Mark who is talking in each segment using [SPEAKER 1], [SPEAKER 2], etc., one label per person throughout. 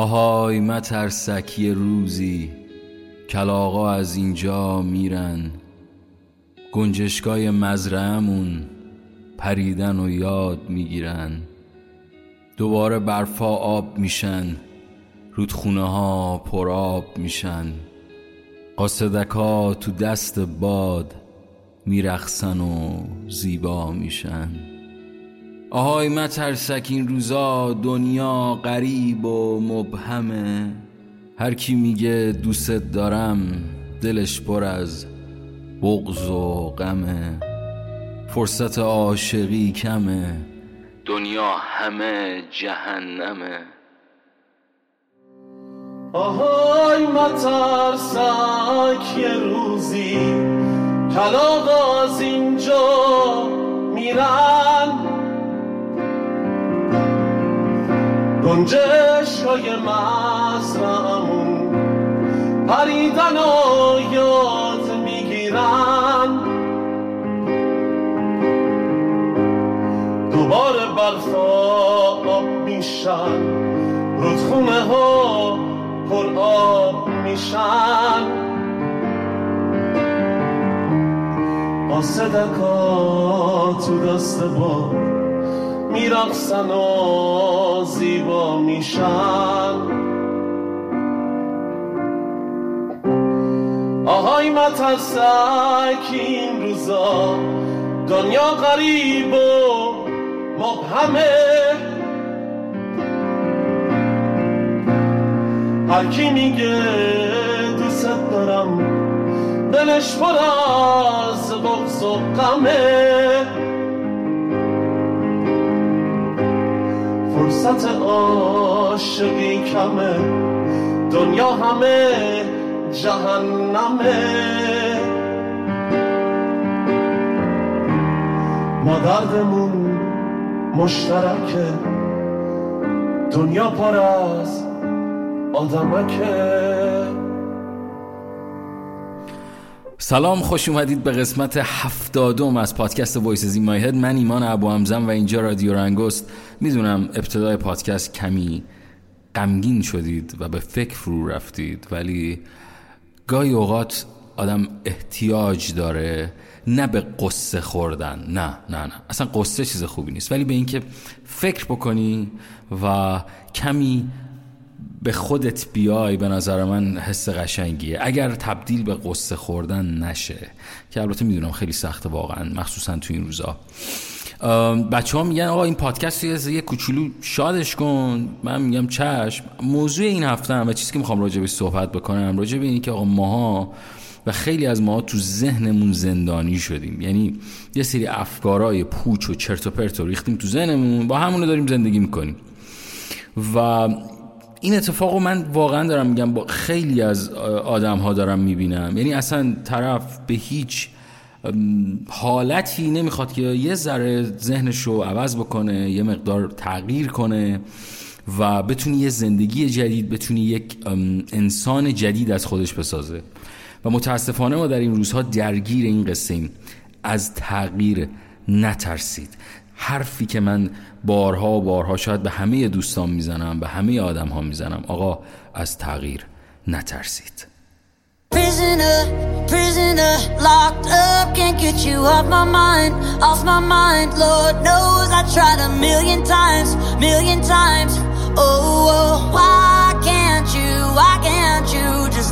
[SPEAKER 1] آهای مترسک یه روزی کلاغا از اینجا میرن. گنجشگاه مزرعمون پریدن و یاد می‌گیرن. دوباره برفا آب میشن رودخونه ها پر آب میشن. قاصدک تو دست باد میرخسن و زیبا میشن. آهای مترسک این روزا دنیا غریب و مبهمه. هر کی میگه دوست دارم دلش پر از بغض و غمه. فرصت عاشقی کمه. دنیا همه جهنمه.
[SPEAKER 2] آهای مترسک یه روزی کلاغ از اینجا میرن گنجش های مزرعمون پریدن و یاد می‌گیرن دوباره برفا آب میشن. رودخونه ها پر آب میشن. آسدکا تو دست با میرقصن و زیبا میشن. آهای مترسک این روزا دنیا غریب و مبهمه. هر کی میگه دوست دارم دلش پر از بغض و غمه. فرصت عاشقی کمه. دنیا همه جهنمه. ما دردمون مشترکه. دنیا پر از آدمکه.
[SPEAKER 1] سلام خوش اومدید به قسمت هفتادم از پادکست وایسز این مایهد من ایمان ابو همزم و اینجا رادیو رنگست می‌دونم ابتدای پادکست کمی غمگین شدید و به فکر فرو رفتید ولی گاهی اوقات آدم احتیاج داره نه به قصه خوردن. نه نه نه. اصلا قصه چیز خوبی نیست. ولی به اینکه فکر بکنی و کمی به خودت بیای به نظر من حس قشنگیه. اگر تبدیل به قصه خوردن نشه که البته می‌دونم خیلی سخته واقعا مخصوصا تو این روزا. بچه ها میگن آقا این پادکست یه کوچولو شادش کن. من میگم چشم. موضوع این هفته هم و چیزی که می‌خوام راجع به صحبت بکنم راجع به اینی که آقا ماها و خیلی از ما تو ذهنمون زندانی شدیم. یعنی یه سری افکارای پوچ و چرت و پرت ریختیم تو ذهنمون با همونو داریم زندگی می‌کنیم. و این اتفاق رو من واقعا دارم میگم با خیلی از آدم ها دارم می‌بینم. یعنی اصلا طرف به هیچ حالتی نمی‌خواد که یه ذره ذهنش رو عوض بکنه یه مقدار تغییر کنه و بتونی یه زندگی جدید بتونی یک انسان جدید از خودش بسازه. و متاسفانه ما در این روزها درگیر این قصه ایم از تغییر نترسید. حرفی که من بارها بارها شاید به همه دوستان می‌زنم به همه آدم ها می‌زنم. آقا از تغییر نترسید.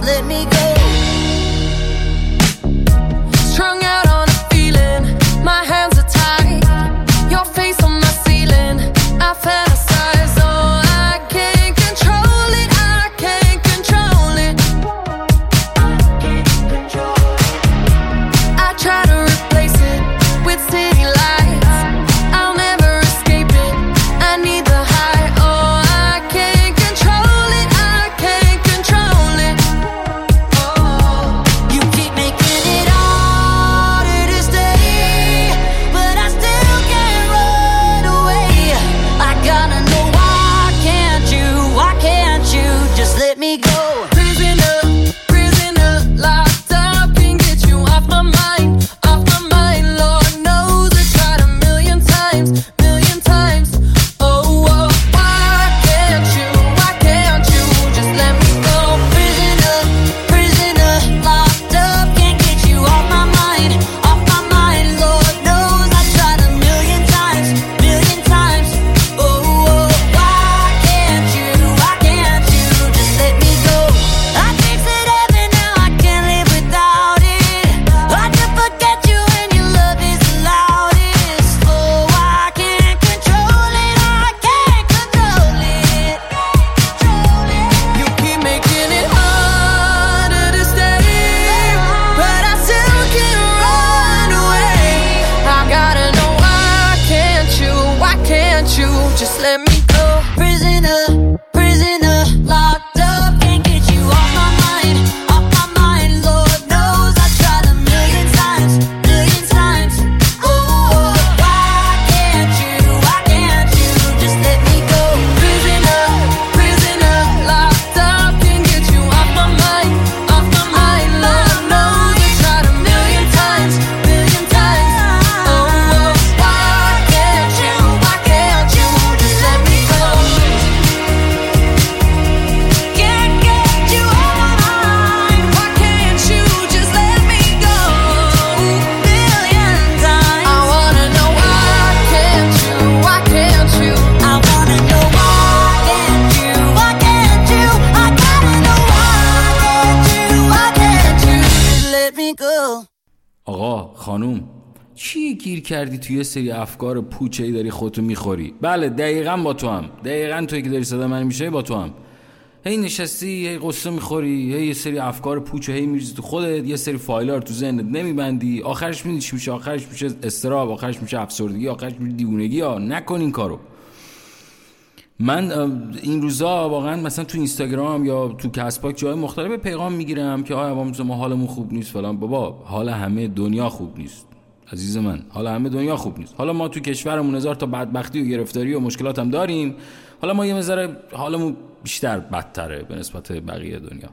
[SPEAKER 3] Let me go.
[SPEAKER 4] prisoner
[SPEAKER 1] آقا خانوم چی گیر کردی توی سری افکار پوچه ای داری خودتو می‌خوری؟ بله دقیقا با تو هم. دقیقا توی که داری صدا من میشه با تو هم. هی نشستی هی قصه می‌خوری هی یه سری افکار پوچ و هی میریزی تو خودت یه سری فایل رو تو ذهنت نمیبندی. آخرش میدی چی میشه آخرش میشه استراب آخرش میشه افسردگی آخرش میشه دیوونگی ها. نکن این کارو. من این روزا واقعا مثلا تو اینستاگرام یا تو کسب جای مختلف پیغام می‌گیرم که آیا ما حالمون خوب نیست فلان. بابا حال همه دنیا خوب نیست. عزیز من حالا همه دنیا خوب نیست. حالا ما تو کشورمون هزار تا بدبختی و گرفتاری و مشکلات هم داریم. حالا ما یه مذاره حالمون بیشتر بدتره به نسبت بقیه دنیا.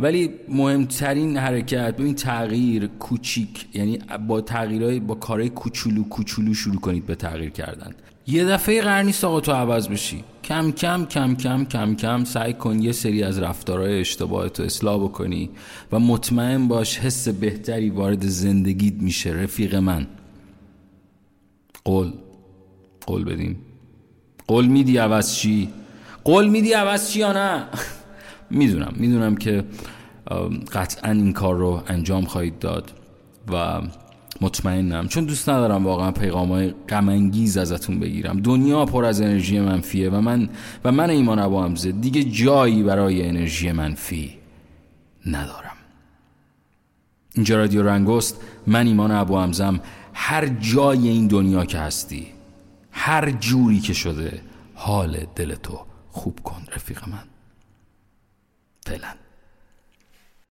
[SPEAKER 1] ولی مهمترین حرکت این تغییر کوچیک یعنی با تغییرهای با کارهای کوچولو کوچولو شروع کنید به تغییر کردن. یه دفعه قرار نیست آقا تو عوض بشی. کم کم کم کم کم کم سعی کن یه سری از رفتارهای اشتباه تو اصلاح بکنی و مطمئن باش حس بهتری وارد زندگیت میشه رفیق من. قول. قول بدیم. قول میدی عوض چی؟ قول میدی عوض چی یا نه؟ می‌دونم. می‌دونم که قطعا این کار رو انجام خواهید داد و مطمئنم. چون دوست ندارم واقعا پیغام های ازتون بگیرم. دنیا پر از انرژی منفیه و من و من ایمان ابو حمزه دیگه جایی برای انرژی منفی ندارم. اینجا رادیو رنگست من ایمان ابو حمزم هر جای این دنیا که هستی هر جوری که شده حال دلتو خوب کن رفیق من. فعلا.